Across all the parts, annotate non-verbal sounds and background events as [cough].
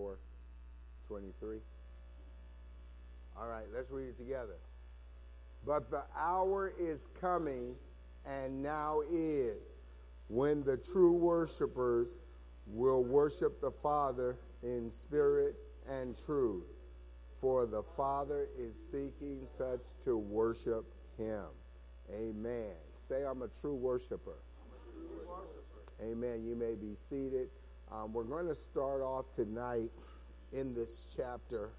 24, 23. All right, let's read it together. But the hour is coming, and now is, when the true worshipers will worship the Father in spirit and truth. For the Father is seeking such to worship him. Amen. Say, I'm a true worshiper. A true worshiper. Amen. You may be seated. Um, we're going to start off tonight in this chapter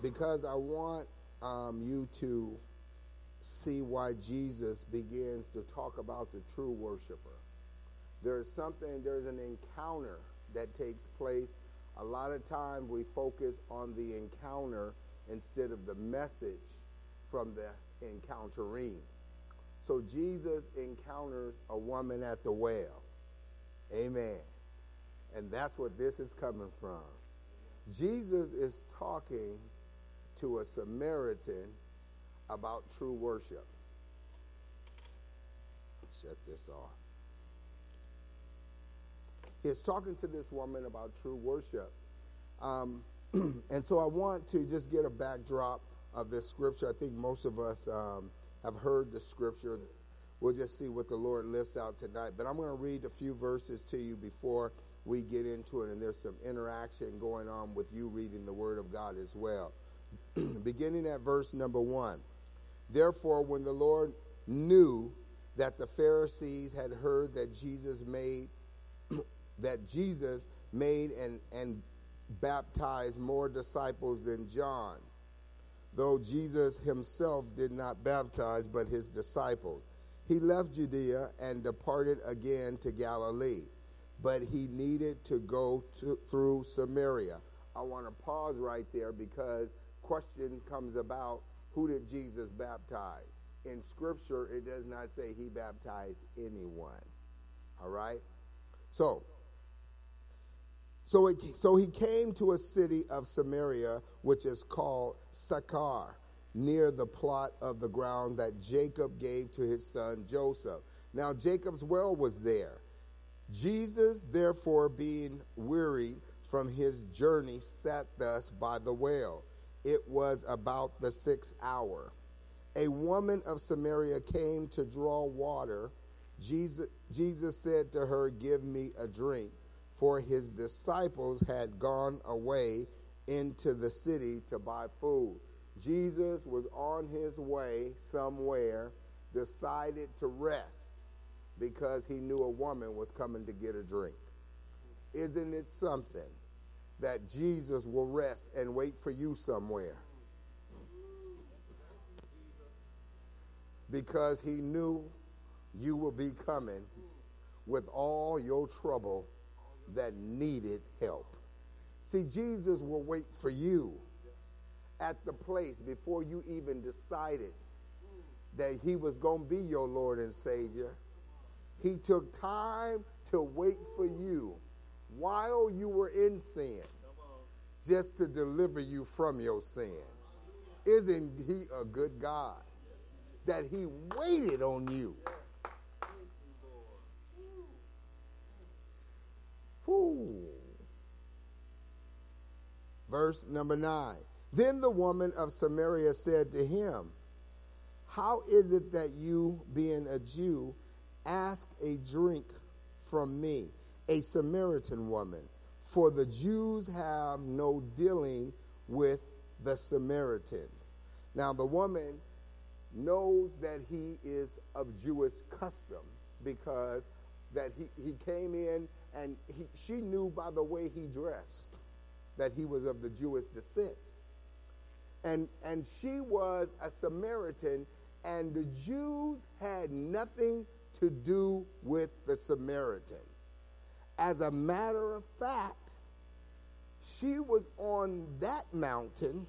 because I want um, you to see why Jesus begins to talk about the true worshiper. There's something, there's an encounter that takes place. A lot of times we focus on the encounter instead of the message from the encountering. So Jesus encounters a woman at the well. Amen. And that's what this is coming from. Jesus is talking to a Samaritan about true worship. Shut this off. He's talking to this woman about true worship. Um, [clears throat] and so I want to just get a backdrop of this scripture. I think most of us um, have heard the scripture. We'll just see what the Lord lifts out tonight. But I'm going to read a few verses to you before we get into it, and there's some interaction going on with you reading the Word of God as well. [clears throat] Beginning at verse number one. Therefore, when the Lord knew that the Pharisees had heard that Jesus made [clears throat] that Jesus made and, and baptized more disciples than John, though Jesus himself did not baptize but his disciples. He left Judea and departed again to Galilee, but he needed to go to, through Samaria. I want to pause right there because question comes about who did Jesus baptize? In scripture it does not say he baptized anyone. All right? So, so, it, so he came to a city of Samaria, which is called Sychar, near the plot of the ground that Jacob gave to his son Joseph. Now, Jacob's well was there. Jesus, therefore, being weary from his journey, sat thus by the well. It was about the sixth hour. A woman of Samaria came to draw water. Jesus, Jesus said to her, Give me a drink for his disciples had gone away into the city to buy food. Jesus was on his way somewhere, decided to rest because he knew a woman was coming to get a drink. Isn't it something that Jesus will rest and wait for you somewhere? Because he knew you will be coming with all your trouble that needed help. See, Jesus will wait for you at the place before you even decided that he was going to be your Lord and Savior. He took time to wait for you while you were in sin just to deliver you from your sin. Isn't he a good God that he waited on you? Whew. Verse number nine. Then the woman of Samaria said to him, How is it that you, being a Jew, ask a drink from me, a Samaritan woman? For the Jews have no dealing with the Samaritans. Now, the woman knows that he is of Jewish custom because that he, he came in and he, she knew by the way he dressed that he was of the Jewish descent. And, and she was a Samaritan, and the Jews had nothing to do with the Samaritan. As a matter of fact, she was on that mountain,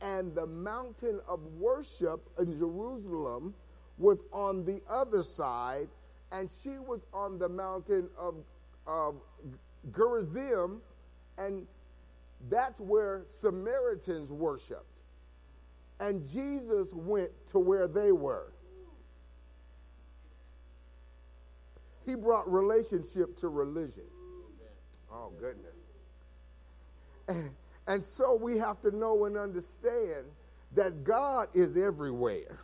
and the mountain of worship in Jerusalem was on the other side and she was on the mountain of, of Gerizim, and that's where Samaritans worshiped. And Jesus went to where they were. He brought relationship to religion. Oh, goodness. And, and so we have to know and understand that God is everywhere.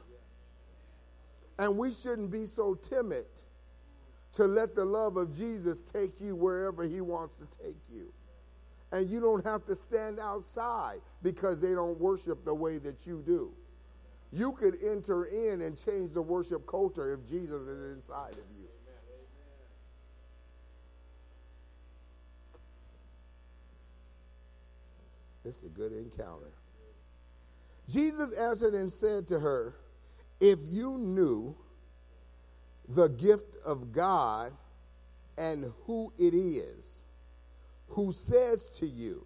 And we shouldn't be so timid to let the love of Jesus take you wherever he wants to take you. And you don't have to stand outside because they don't worship the way that you do. You could enter in and change the worship culture if Jesus is inside of you. This is a good encounter. Jesus answered and said to her, If you knew the gift of God and who it is who says to you,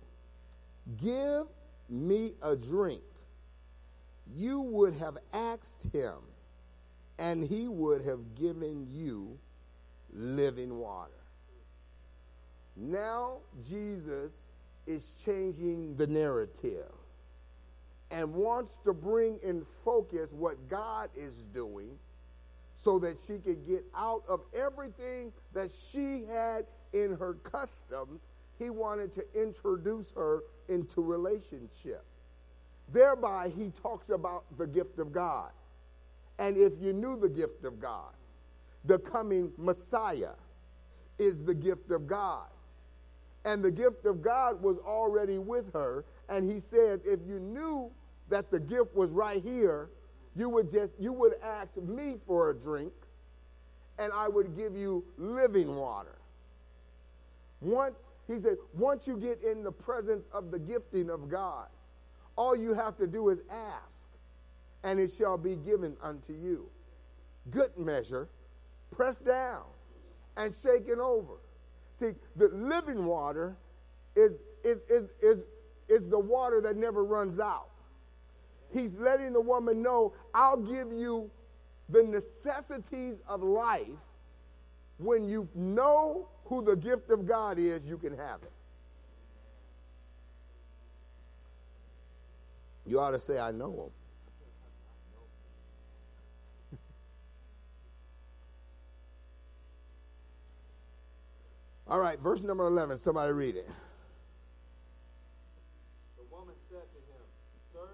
Give me a drink, you would have asked him, and he would have given you living water. Now, Jesus is changing the narrative and wants to bring in focus what God is doing so that she could get out of everything that she had in her customs. He wanted to introduce her into relationship. Thereby, he talks about the gift of God. And if you knew the gift of God, the coming Messiah is the gift of God. And the gift of God was already with her. And he said, if you knew that the gift was right here, you would just you would ask me for a drink and I would give you living water. Once he said, once you get in the presence of the gifting of God, all you have to do is ask, and it shall be given unto you. Good measure, pressed down and shaken over. See, the living water is, is, is, is, is the water that never runs out he's letting the woman know, I'll give you the necessities of life. When you know who the gift of God is, you can have it. You ought to say, I know him. All right, verse number 11. Somebody read it. The woman said to him, Sir,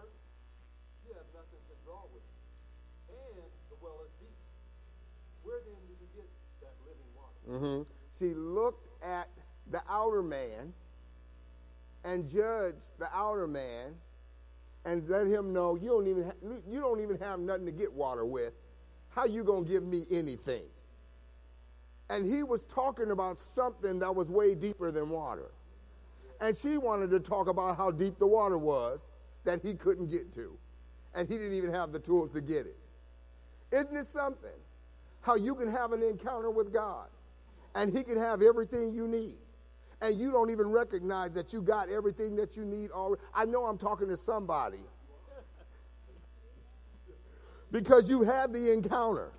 you have nothing to draw with, and the well is deep. Where then do you get that living water? Mm-hmm. She looked at the outer man and judged the outer man and let him know you don't even ha- you don't even have nothing to get water with. How you gonna give me anything? And he was talking about something that was way deeper than water. And she wanted to talk about how deep the water was that he couldn't get to. And he didn't even have the tools to get it. Isn't it something? How you can have an encounter with God and he can have everything you need. And you don't even recognize that you got everything that you need already. I know I'm talking to somebody. because you have the encounter,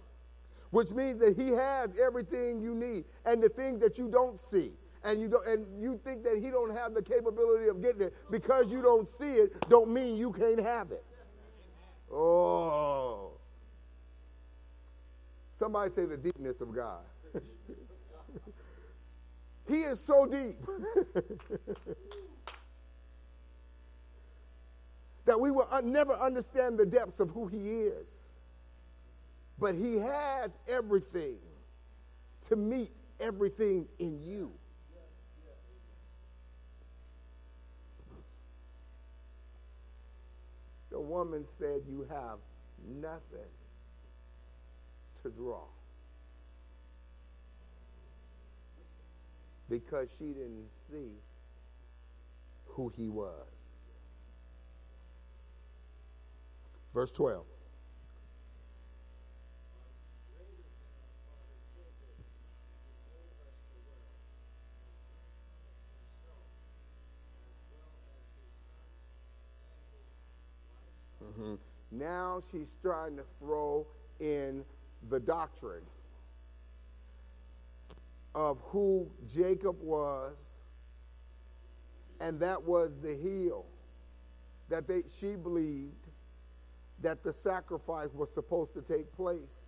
which means that he has everything you need and the things that you don't see. And you don't and you think that he don't have the capability of getting it because you don't see it don't mean you can't have it. Oh. Somebody say the deepness of God. [laughs] He is so deep [laughs] that we will un- never understand the depths of who He is. But He has everything to meet everything in you. The woman said, You have nothing to draw. because she didn't see who he was. Verse 12. Mm-hmm. Now she's trying to throw in the doctrine of who Jacob was, and that was the heel that they, she believed that the sacrifice was supposed to take place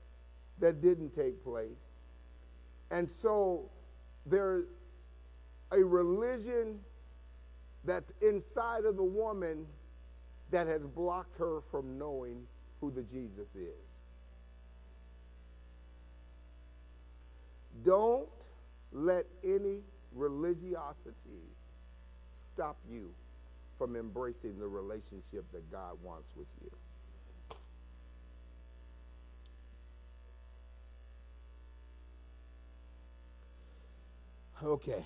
that didn't take place. And so there's a religion that's inside of the woman that has blocked her from knowing who the Jesus is. Don't let any religiosity stop you from embracing the relationship that God wants with you. Okay.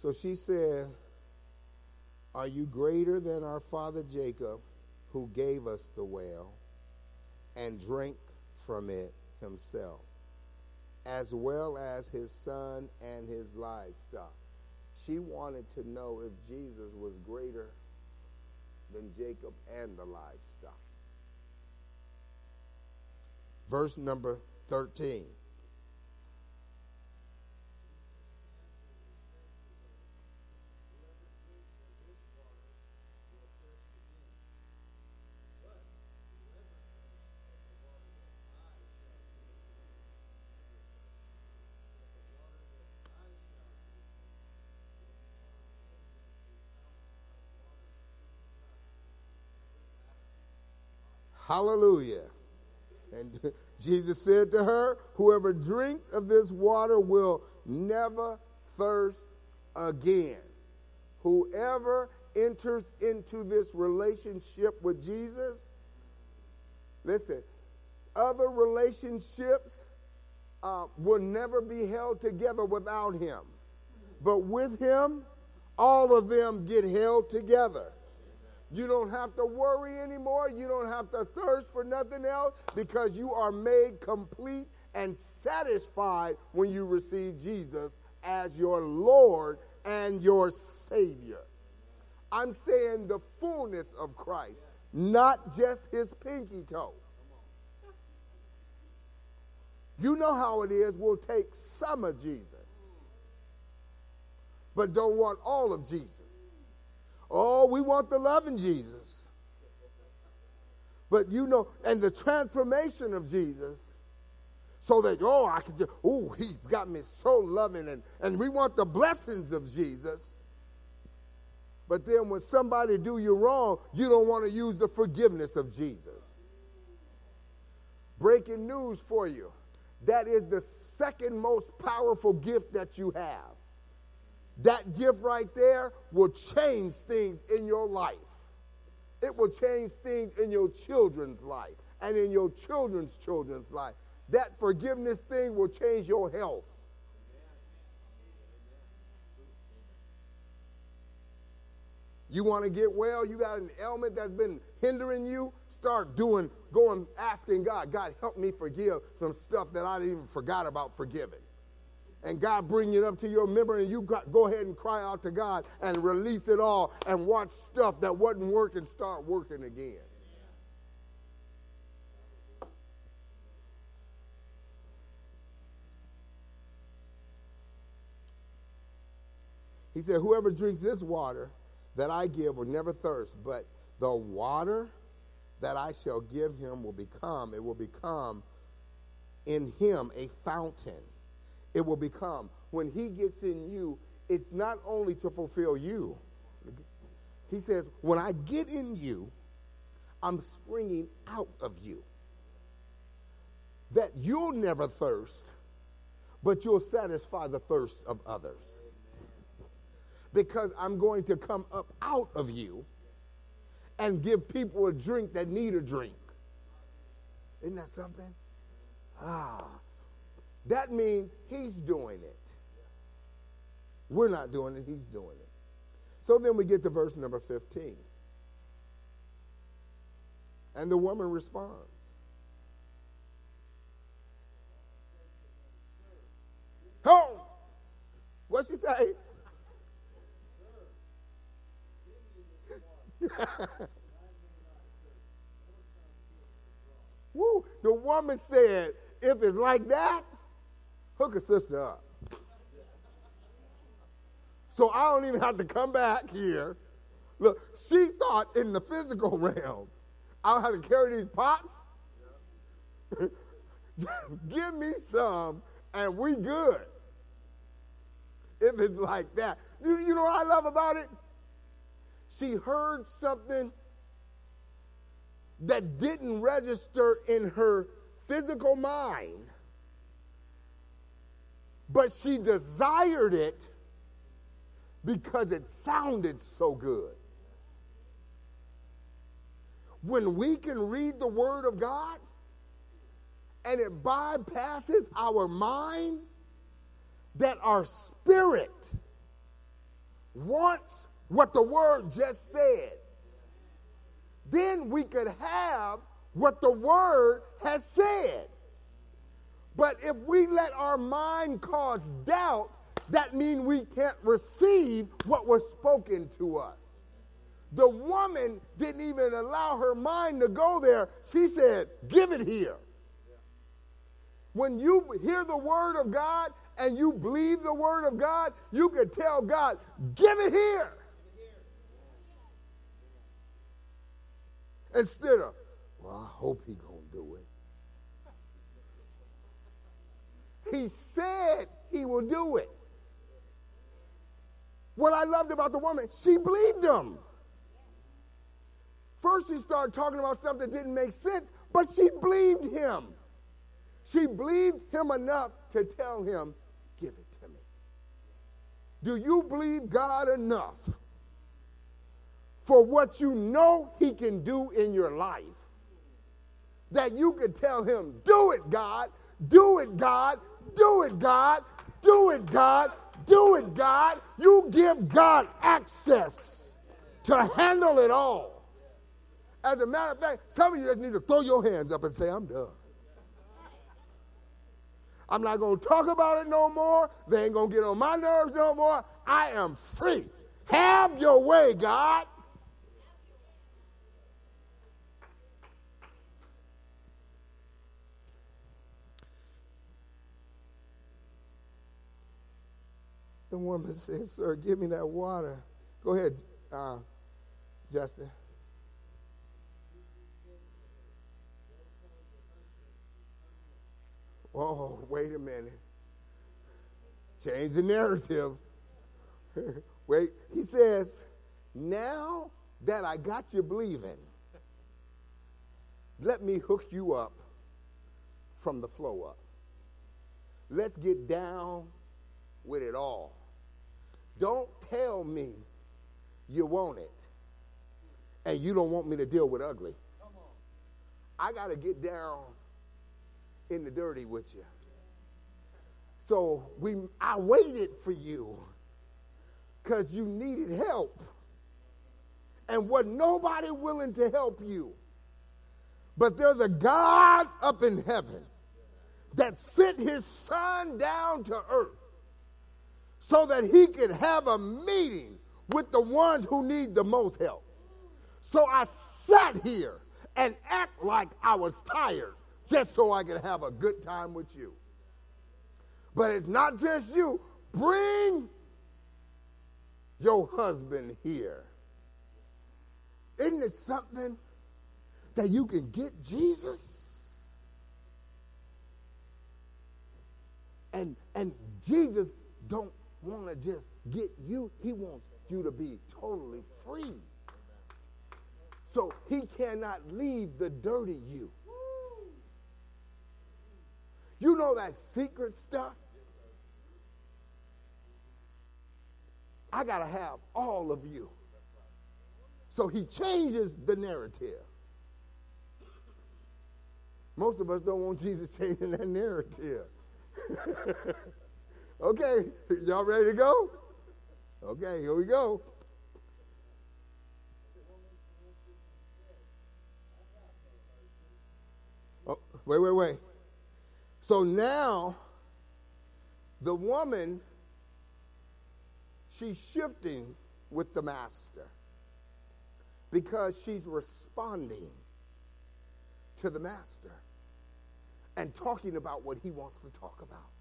So she said, Are you greater than our father Jacob, who gave us the well and drank from it himself, as well as his son and his livestock? She wanted to know if Jesus was greater than Jacob and the livestock. Verse number 13. Hallelujah. And [laughs] Jesus said to her, Whoever drinks of this water will never thirst again. Whoever enters into this relationship with Jesus, listen, other relationships uh, will never be held together without him. But with him, all of them get held together. You don't have to worry anymore. You don't have to thirst for nothing else because you are made complete and satisfied when you receive Jesus as your Lord and your Savior. I'm saying the fullness of Christ, not just his pinky toe. You know how it is. We'll take some of Jesus, but don't want all of Jesus. Oh, we want the loving Jesus. But you know, and the transformation of Jesus, so that, oh, I can just, oh, he's got me so loving, and, and we want the blessings of Jesus. But then when somebody do you wrong, you don't want to use the forgiveness of Jesus. Breaking news for you. That is the second most powerful gift that you have. That gift right there will change things in your life. It will change things in your children's life and in your children's children's life. That forgiveness thing will change your health. You want to get well, you got an ailment that's been hindering you, start doing, going, asking God, God, help me forgive some stuff that I even forgot about forgiving and God bring it up to your memory, and you go ahead and cry out to God and release it all and watch stuff that wasn't working start working again. He said, Whoever drinks this water that I give will never thirst, but the water that I shall give him will become, it will become in him a fountain it will become. When he gets in you, it's not only to fulfill you. He says, when I get in you, I'm springing out of you. That you'll never thirst, but you'll satisfy the thirst of others. Because I'm going to come up out of you and give people a drink that need a drink. Isn't that something? Ah, that means he's doing it. We're not doing it, he's doing it. So then we get to verse number 15. And the woman responds. Home! What she say? [laughs] Woo! The woman said, if it's like that, hook a sister up. So I don't even have to come back here. Look, she thought in the physical realm, I don't have to carry these pots. [laughs] Give me some, and we good. if it's like that. You, you know what I love about it? She heard something that didn't register in her physical mind, but she desired it because it sounded so good. When we can read the Word of God and it bypasses our mind, that our spirit wants what the Word just said, then we could have what the Word has said. But if we let our mind cause doubt, that means we can't receive what was spoken to us. The woman didn't even allow her mind to go there. She said, Give it here. When you hear the word of God and you believe the word of God, you can tell God, Give it here. Instead of, Well, I hope he going to do it. He said he will do it. What I loved about the woman, she believed him. First, she started talking about stuff that didn't make sense, but she believed him. She believed him enough to tell him, Give it to me. Do you believe God enough for what you know he can do in your life that you could tell him, Do it, God, do it, God, do it, God, do it, God, do it, God. You give God access to handle it all. As a matter of fact, some of you just need to throw your hands up and say, I'm done. I'm not going to talk about it no more. They ain't going to get on my nerves no more. I am free. Have your way, God. The woman says, Sir, give me that water. Go ahead, uh, Justin. Oh, wait a minute. Change the narrative. [laughs] wait, he says, Now that I got you believing, let me hook you up from the flow up. Let's get down with it all. Don't tell me you want it and you don't want me to deal with ugly. I got to get down in the dirty with you. So we I waited for you because you needed help. And was nobody willing to help you. But there's a God up in heaven that sent his son down to earth so that he could have a meeting with the ones who need the most help. So I sat here and act like I was tired just so I could have a good time with you. But it's not just you. Bring your husband here. Isn't it something that you can get Jesus? And and Jesus don't want to just get you. He wants you to be totally free. So he cannot leave the dirty you. You know that secret stuff? I got to have all of you. So he changes the narrative. Most of us don't want Jesus [laughs] changing that narrative. [laughs] okay, [laughs] y'all ready to go? Okay, here we go. Oh, wait, wait, wait. So now, the woman, she's shifting with the master because she's responding to the master and talking about what he wants to talk about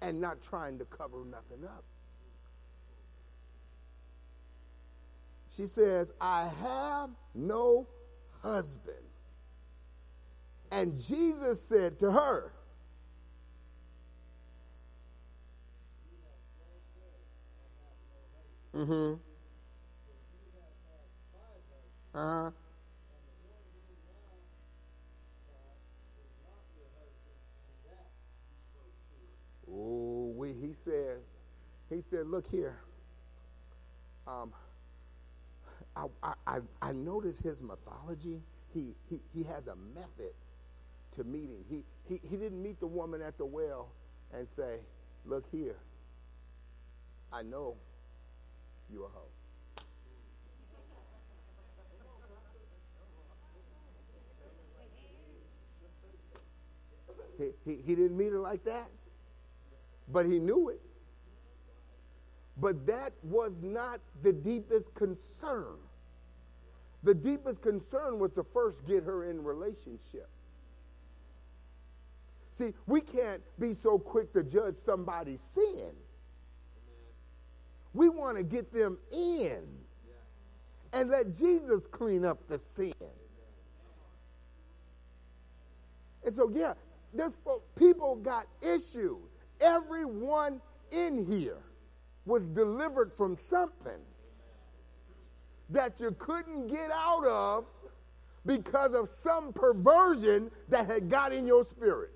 and not trying to cover nothing up. She says, I have no husband. And Jesus said to her, Mm-hmm. Uh-huh. Oh, we, he said, he said, look here. Um, I, I, I noticed his mythology. He, he, he has a method to meeting. He, he, he didn't meet the woman at the well and say, look here, I know you a hoe. He, he, he didn't meet her like that, but he knew it. But that was not the deepest concern. The deepest concern was to first get her in relationship. See, we can't be so quick to judge somebody's sin. We want to get them in and let Jesus clean up the sin. And so, yeah, there's uh, people got issues. Everyone in here was delivered from something that you couldn't get out of because of some perversion that had got in your spirit.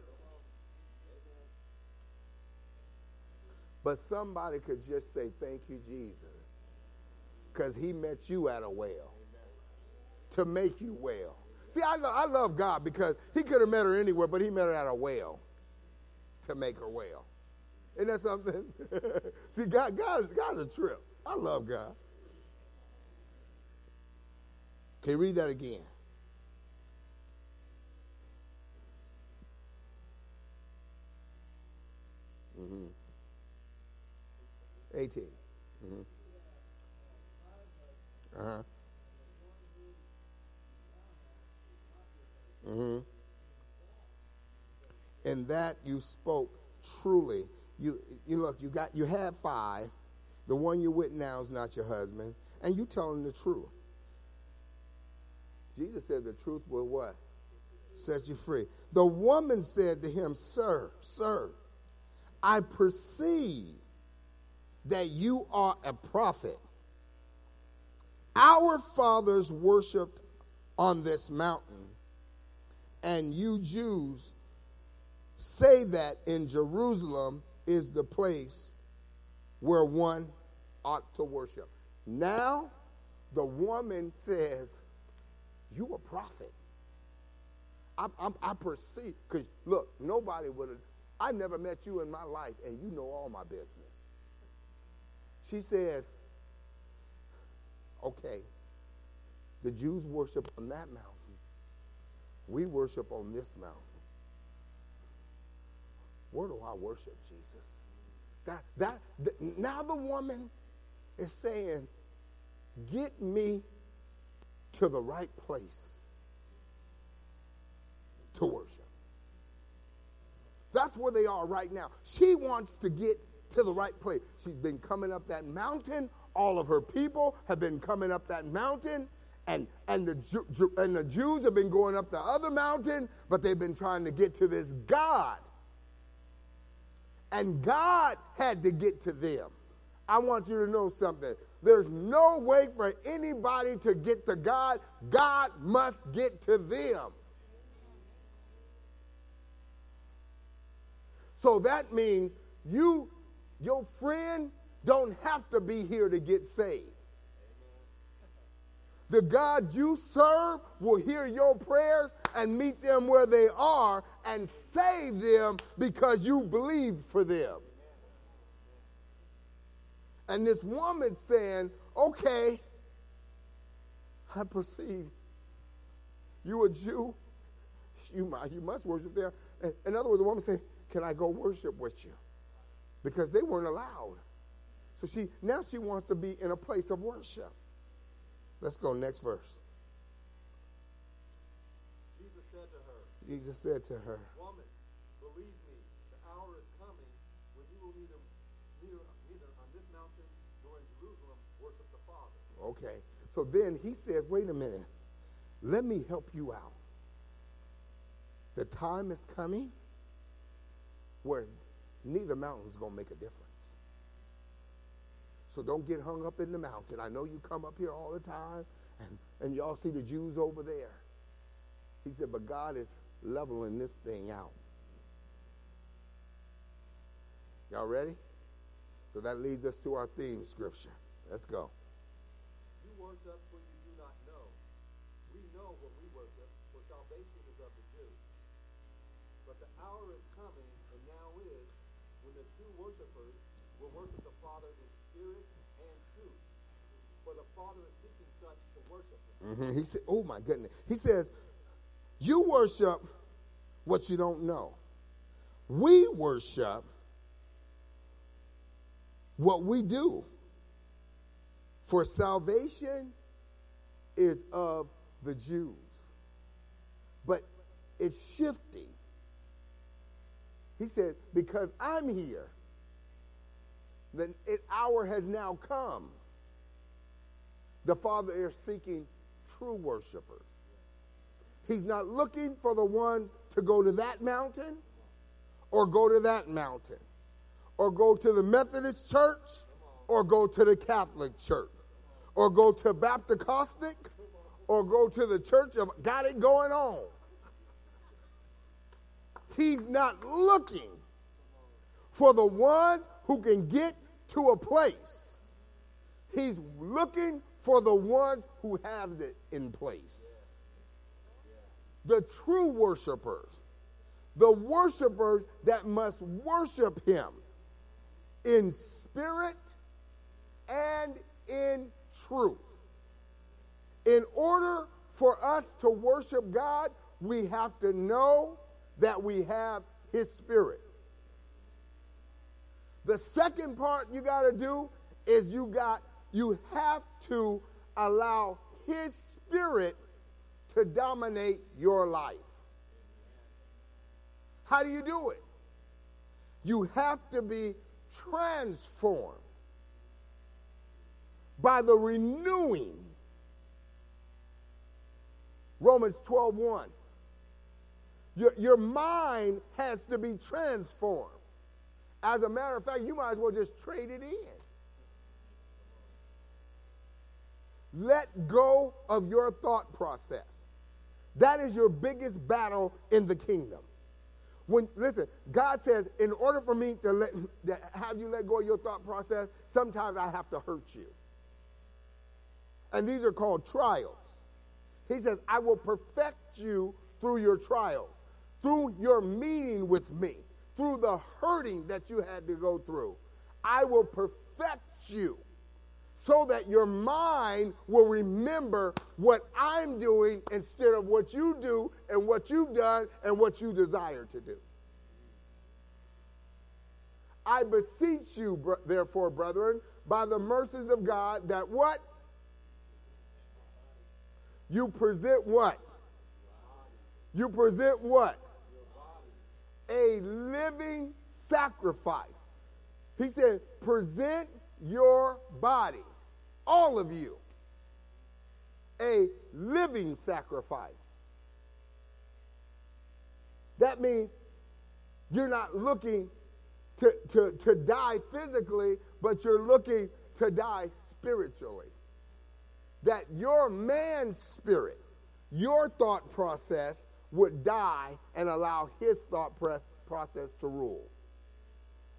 But somebody could just say, Thank you, Jesus, because he met you at a well to make you well. See, I, lo- I love God because he could have met her anywhere, but he met her at a well to make her well. Isn't that something? [laughs] See, God, God, God's a trip. I love God. Okay, read that again. Mm-hmm. 18. Mm-hmm. Uh-huh. Mm-hmm. In that you spoke truly. You, you look, you got, you had five. The one you're with now is not your husband, and you telling the truth. Jesus said the truth will what? Set you free. The woman said to him, Sir, sir, I perceive that you are a prophet. Our fathers worshiped on this mountain, and you Jews say that in Jerusalem is the place where one ought to worship. Now, the woman says, You a prophet. I, I, I perceive, because look, nobody would have, I never met you in my life, and you know all my business. She said, Okay, the Jews worship on that mountain. We worship on this mountain. Where do I worship Jesus? That, that, th- now the woman is saying, Get me to the right place to worship. That's where they are right now. She wants to get to the right place. She's been coming up that mountain. All of her people have been coming up that mountain. And, and, the, and the Jews have been going up the other mountain, but they've been trying to get to this God. And God had to get to them. I want you to know something. There's no way for anybody to get to God. God must get to them. So that means you, your friend, don't have to be here to get saved. The God you serve will hear your prayers and meet them where they are and save them because you believe for them. And this woman saying, Okay, I perceive you a Jew. You, you must worship there. In other words, the woman saying, Can I go worship with you? Because they weren't allowed. So she now she wants to be in a place of worship. Let's go next verse. Jesus said to her, Jesus said to her, Woman, believe me, the hour is coming when you will neither, neither, neither on this mountain nor in Jerusalem worship the Father. Okay. So then he says, wait a minute. Let me help you out. The time is coming where neither mountain is going to make a difference. So don't get hung up in the mountain. I know you come up here all the time and, and y'all see the Jews over there. He said, but God is leveling this thing out. Y'all ready? So that leads us to our theme scripture. Let's go. You worship when you do not know. We know what we worship, for salvation is of the Jews. But the hour is coming, and now is, when the true worshipers will worship the Father in spirit and truth. For the Father is seeking such to worship him. Mm-hmm. He said, "Oh my goodness." He says, "You worship what you don't know. We worship what we do. For salvation is of the Jews. But it's shifting. He said, Because I'm here, the hour has now come. The Father is seeking true worshipers. He's not looking for the ones to go to that mountain or go to that mountain or go to the Methodist church or go to the Catholic church or go to Baptist or go to the church of got it going on. He's not looking for the ones who can get to a place. He's looking for the ones who have it in place. The true worshipers, the worshipers that must worship him in spirit and in truth. In order for us to worship God, we have to know that we have His Spirit. The second part you got to do is you got you have to allow His Spirit to dominate your life. How do you do it? You have to be transformed by the renewing. Romans 12 1. Your, your mind has to be transformed. As a matter of fact, you might as well just trade it in. Let go of your thought process. That is your biggest battle in the kingdom. When listen, God says, in order for me to let to have you let go of your thought process, sometimes I have to hurt you. And these are called trials. He says, I will perfect you through your trials, through your meeting with me, through the hurting that you had to go through. I will perfect you so that your mind will remember what I'm doing instead of what you do and what you've done and what you desire to do. I beseech you, therefore, brethren, by the mercies of God, that what? You present what? You present what? A living sacrifice. He said, present your body all of you, a living sacrifice. That means you're not looking to, to, to die physically, but you're looking to die spiritually. That your man's spirit, your thought process would die and allow his thought process to rule.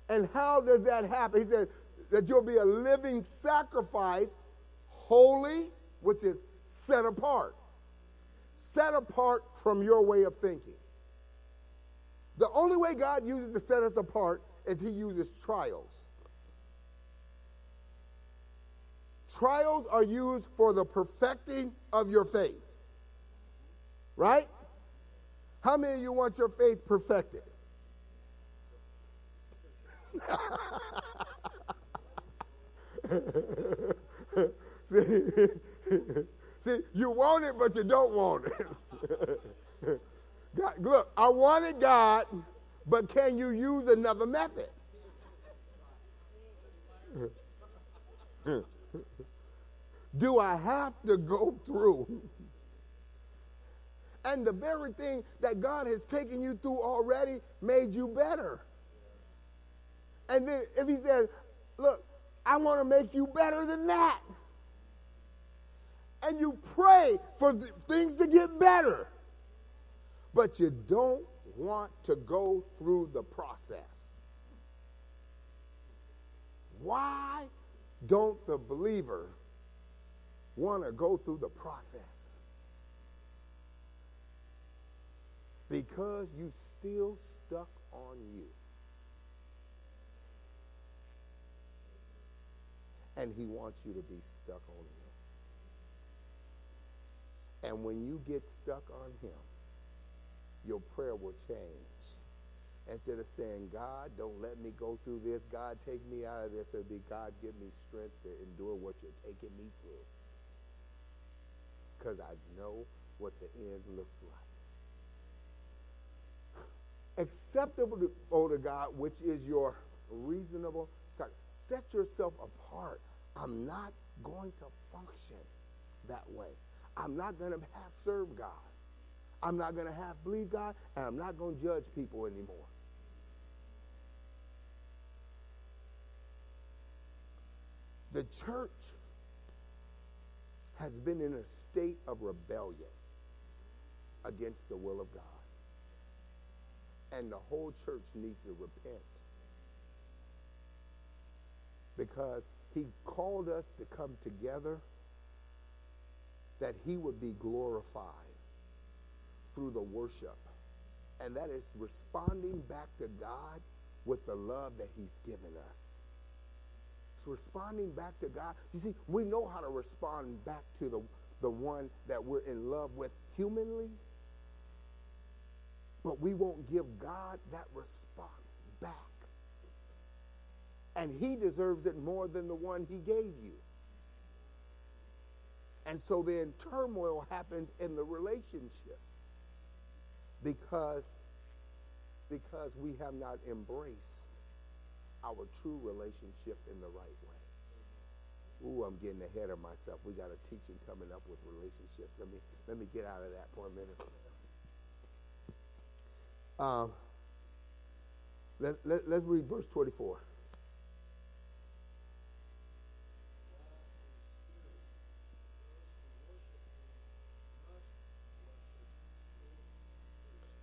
And how does that happen? He said, that you'll be a living sacrifice, holy, which is set apart. Set apart from your way of thinking. The only way God uses to set us apart is He uses trials. Trials are used for the perfecting of your faith. Right? How many of you want your faith perfected? [laughs] see, [laughs] see, you want it, but you don't want it. [laughs] God, look, I wanted God, but can you use another method? [laughs] Do I have to go through? And the very thing that God has taken you through already made you better. And then if he says, look, I want to make you better than that. And you pray for th- things to get better. But you don't want to go through the process. Why don't the believer want to go through the process? Because you still stuck on you. And he wants you to be stuck on him. And when you get stuck on him, your prayer will change. Instead of saying, God, don't let me go through this. God, take me out of this. It'll be, God, give me strength to endure what you're taking me through. Because I know what the end looks like. Acceptable to, oh, to God, which is your reasonable Set yourself apart. I'm not going to function that way. I'm not going to have serve God. I'm not going to have believe God, and I'm not going to judge people anymore. The church has been in a state of rebellion against the will of God. And the whole church needs to repent. Because he called us to come together that he would be glorified through the worship. And that is responding back to God with the love that he's given us. It's responding back to God. You see, we know how to respond back to the, the one that we're in love with humanly, but we won't give God that response back. And he deserves it more than the one he gave you. And so then turmoil happens in the relationships because, because we have not embraced our true relationship in the right way. Ooh, I'm getting ahead of myself. We got a teaching coming up with relationships. Let me let me get out of that for a minute. Um, let, let, let's read verse 24.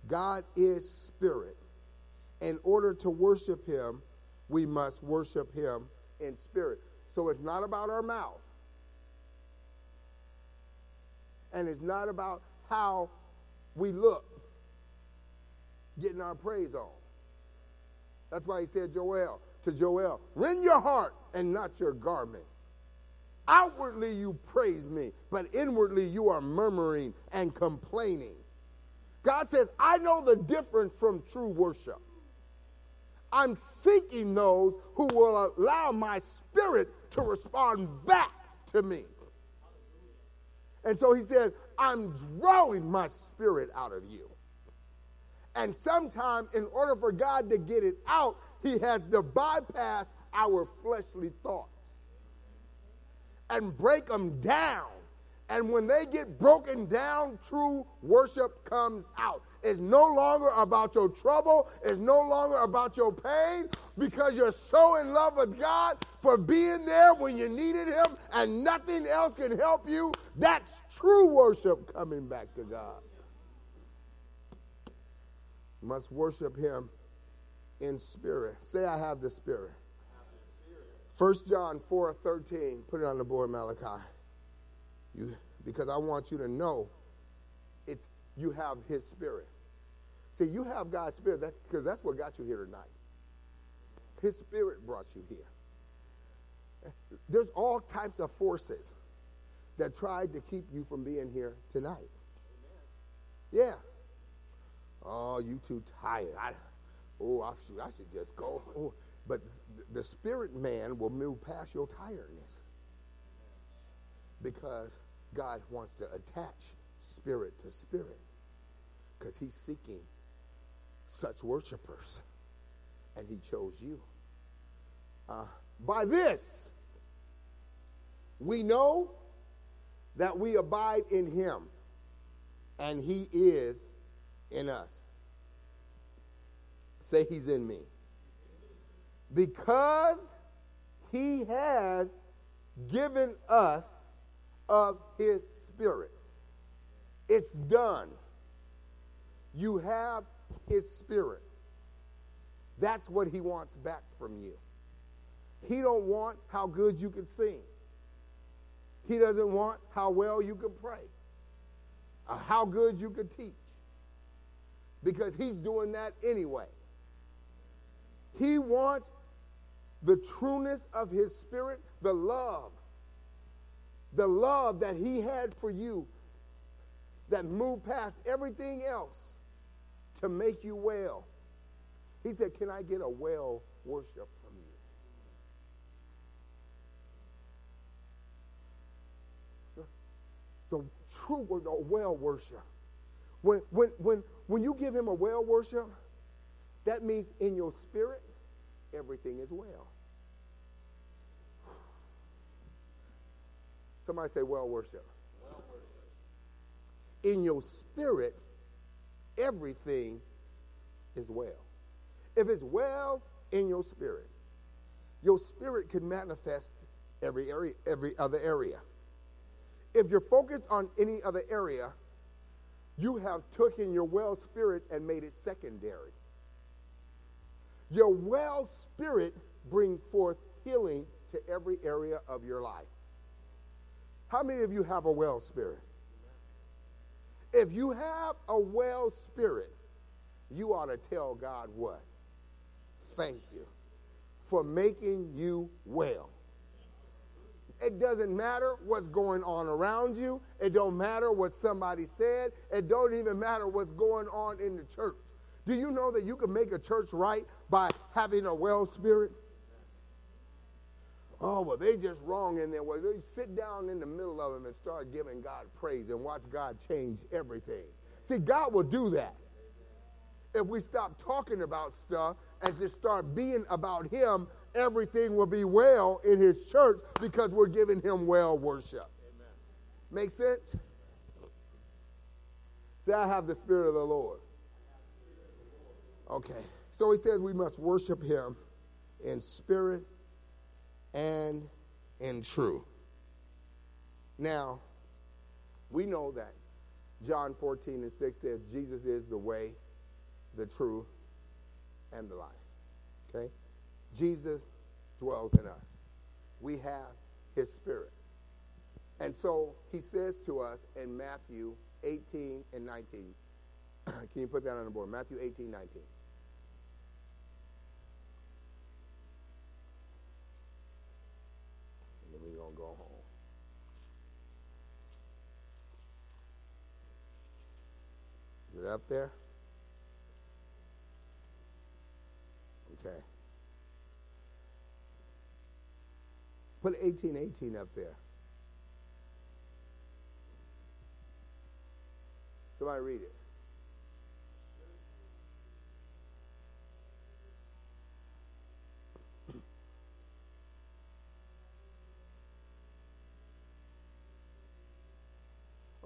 God is spirit. In order to worship him, we must worship him in spirit. So it's not about our mouth. And it's not about how we look getting our praise on. That's why he said Joel to Joel, rend your heart and not your garment. Outwardly you praise me, but inwardly you are murmuring and complaining. God says, I know the difference from true worship. I'm seeking those who will allow my spirit to respond back to me. And so he says, I'm drawing my spirit out of you. And sometimes, in order for God to get it out, he has to bypass our fleshly thoughts and break them down and when they get broken down, true worship comes out. It's no longer about your trouble. It's no longer about your pain because you're so in love with God for being there when you needed Him and nothing else can help you. That's true worship coming back to God. Must worship Him in spirit. Say, I have the Spirit. First John 4 13. Put it on the board, Malachi. You, because I want you to know it's you have his spirit. See, you have God's spirit that's because that's what got you here tonight. His spirit brought you here. There's all types of forces that tried to keep you from being here tonight. Amen. Yeah. Oh, you too tired. I, oh, I should, I should just go. Oh, but the spirit man will move past your tiredness because God wants to attach spirit to spirit because he's seeking such worshipers and he chose you. Uh, by this, we know that we abide in him and he is in us. Say he's in me. Because He has given us of His Spirit. It's done. You have His Spirit. That's what He wants back from you. He don't want how good you can sing. He doesn't want how well you can pray, or how good you can teach, because He's doing that anyway. He wants the trueness of His Spirit, the love, the love that He had for you that moved past everything else to make you well. He said, Can I get a well worship from you? The, true the well worship. When, when, when, when you give him a well worship, that means in your spirit, everything is well. Somebody say well worship. Well worship. In your spirit, everything is well. If it's well in your spirit, your spirit can manifest every area, every other area. If you're focused on any other area, you have taken your well spirit and made it secondary. Your well spirit bring forth healing to every area of your life. How many of you have a well spirit? If you have a well spirit, you ought to tell God what? Thank you for making you well. It doesn't matter what's going on around you. It don't matter what somebody said. It don't even matter what's going on in the church. Do you know that you can make a church right by having a well spirit? Oh, well, they just wrong in there. Well, they sit down in the middle of them and start giving God praise and watch God change everything. See, God will do that. If we stop talking about stuff and just start being about Him, everything will be well in His church because we're giving Him well worship. Amen. Make sense? Say, I have the Spirit of the Lord. Okay. So he says we must worship him in spirit and in truth. Now, we know that John 14 and 6 says Jesus is the way, the truth, and the life. Okay? Jesus dwells in us. We have his spirit. And so he says to us in Matthew 18 and 19. [clears throat] Can you put that on the board? Matthew 18, 19. Going to go home. Is it up there? Okay. Put 1818 up there. Somebody read it.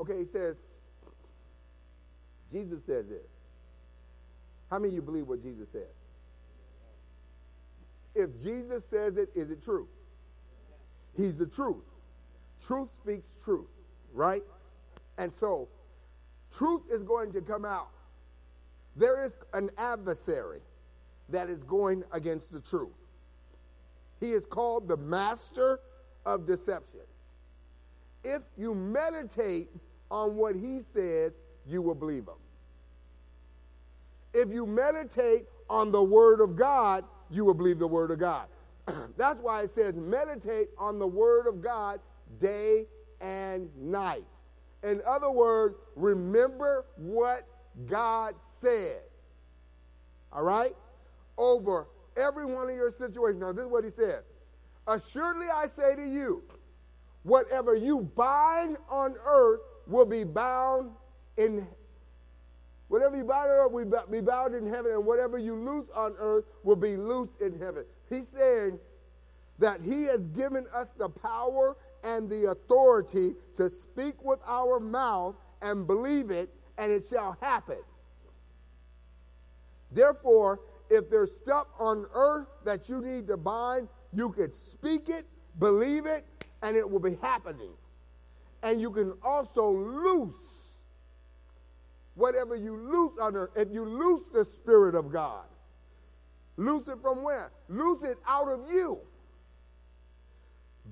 Okay, he says, Jesus says it. How many of you believe what Jesus said? If Jesus says it, is it true? He's the truth. Truth speaks truth, right? And so, truth is going to come out. There is an adversary that is going against the truth. He is called the master of deception. If you meditate on what he says, you will believe him. If you meditate on the word of God, you will believe the word of God. [clears throat] That's why it says meditate on the word of God day and night. In other words, remember what God says. All right? Over every one of your situations. Now, this is what he said. Assuredly, I say to you, whatever you bind on earth will be bound in whatever you bind on earth will be bound in heaven, and whatever you loose on earth will be loosed in heaven. He's saying that he has given us the power and the authority to speak with our mouth and believe it, and it shall happen. Therefore, if there's stuff on earth that you need to bind, you could speak it, believe it, and it will be happening. And you can also loose whatever you loose under. If you loose the Spirit of God, loose it from where? Loose it out of you.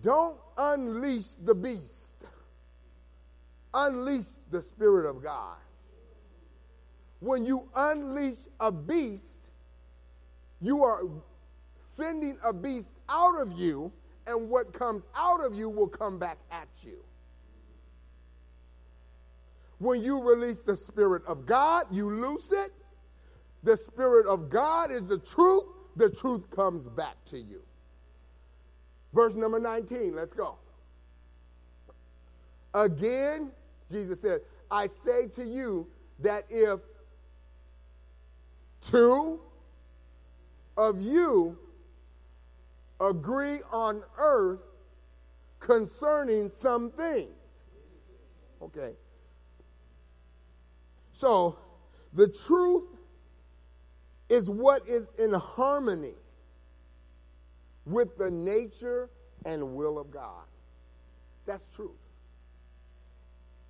Don't unleash the beast. Unleash the Spirit of God. When you unleash a beast, you are sending a beast out of you, and what comes out of you will come back at you. When you release the Spirit of God, you loose it. The Spirit of God is the truth. The truth comes back to you. Verse number 19, let's go. Again, Jesus said, I say to you that if two of you agree on earth concerning some things. Okay. So, the truth is what is in harmony with the nature and will of God. That's truth.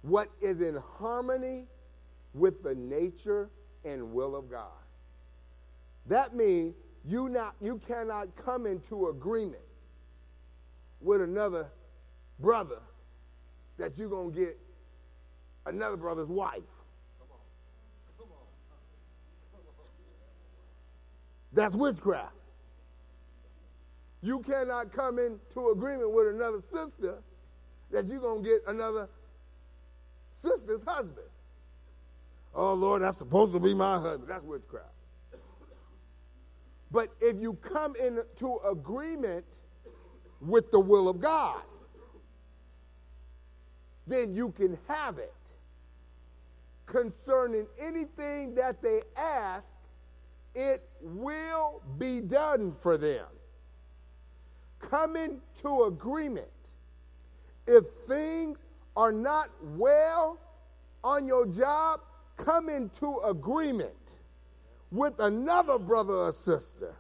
What is in harmony with the nature and will of God. That means you not you cannot come into agreement with another brother that you're gonna get another brother's wife. That's witchcraft. You cannot come into agreement with another sister that you're going to get another sister's husband. Oh, Lord, that's supposed to be my husband. That's witchcraft. But if you come into agreement with the will of God, then you can have it concerning anything that they ask, it will be done for them coming to agreement. If things are not well on your job, come into agreement with another brother or sister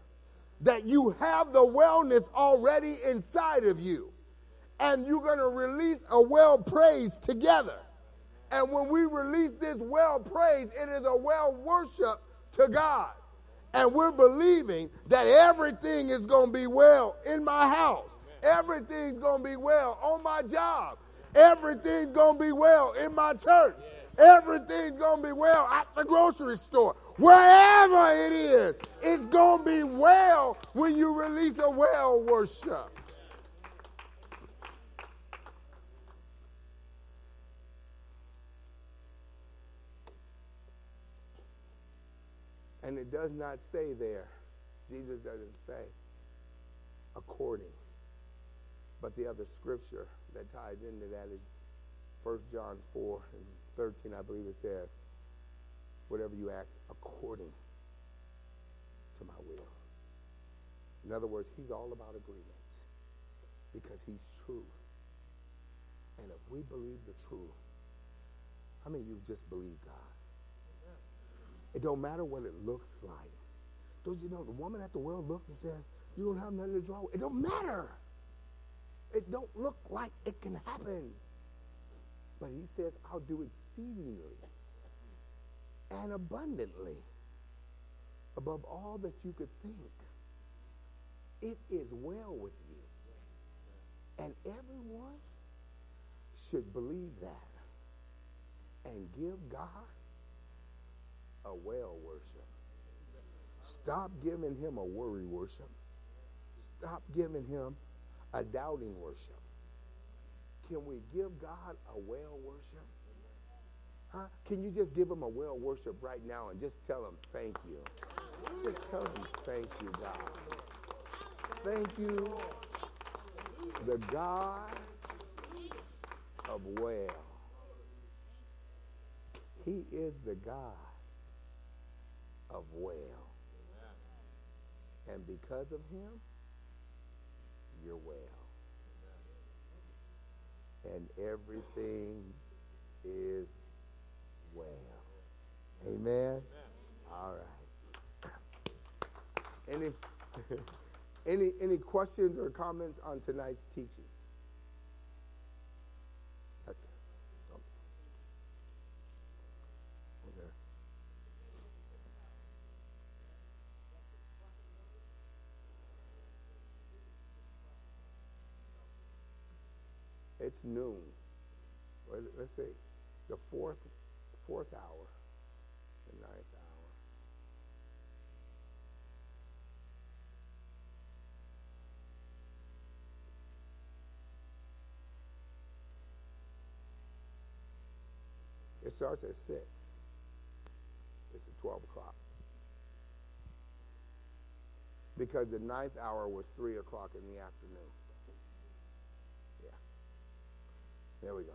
that you have the wellness already inside of you. And you're going to release a well praise together. And when we release this well praise, it is a well worship to God and we're believing that everything is going to be well in my house. Everything's going to be well on my job. Everything's going to be well in my church. Everything's going to be well at the grocery store. Wherever it is, it's going to be well when you release a well worship. And it does not say there, Jesus doesn't say according. But the other scripture that ties into that is 1 John 4 and 13, I believe it says, whatever you ask according to my will. In other words, he's all about agreement because he's true. And if we believe the truth, how many of you just believe God? It don't matter what it looks like. Don't you know the woman at the well looked and said, "You don't have nothing to draw." With. It don't matter. It don't look like it can happen. But he says, "I'll do exceedingly and abundantly above all that you could think." It is well with you. And everyone should believe that and give God a well worship. Stop giving him a worry worship. Stop giving him a doubting worship. Can we give God a well worship? Huh? Can you just give him a well worship right now and just tell him thank you? Just tell him thank you, God. Thank you, the God of well. He is the God of well. And because of him, you're well. And everything is well. Amen? All right. Any, [laughs] Any, any questions or comments on tonight's teaching? Okay. Okay. It's noon. Let's see, the fourth, fourth hour, the ninth hour. It starts at six. It's at twelve o'clock. Because the ninth hour was three o'clock in the afternoon. Yeah. There we go.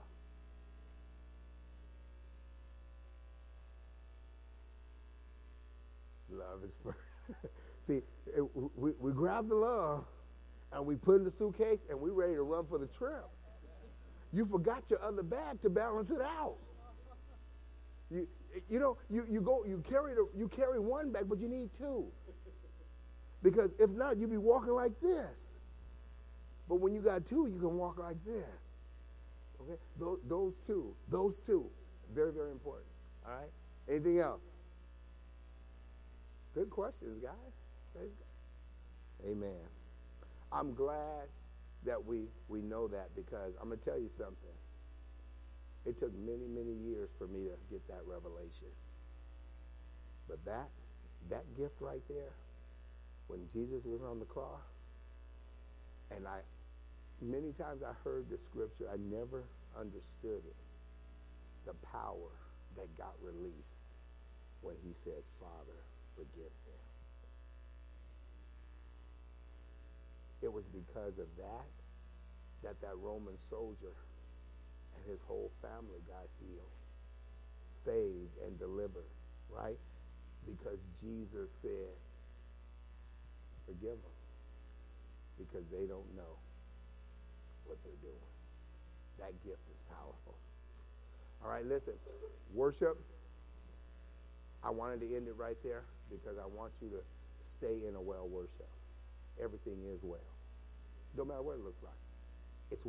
Love is first. [laughs] See, it, we, we grab the love and we put in the suitcase and we ready to run for the trip. You forgot your other bag to balance it out. You, you know, you, you go, you carry the, you carry one bag, but you need two. Because if not, you'd be walking like this. But when you got two, you can walk like this. Okay? Those, those two, those two, very, very important. All right? Anything else? Good questions, guys. Praise God. Amen. I'm glad that we, we know that because I'm going to tell you something. It took many, many years for me to get that revelation. But that, that gift right there, when Jesus was on the cross, and I, many times I heard the scripture, I never understood it. The power that got released when he said, Father, forgive them. It was because of that that that Roman soldier and his whole family got healed, saved, and delivered, right? Because Jesus said, forgive them because they don't know what they're doing. That gift is powerful. All right, listen. Worship, I wanted to end it right there because I want you to stay in a well worship. Everything is well. No matter what it looks like.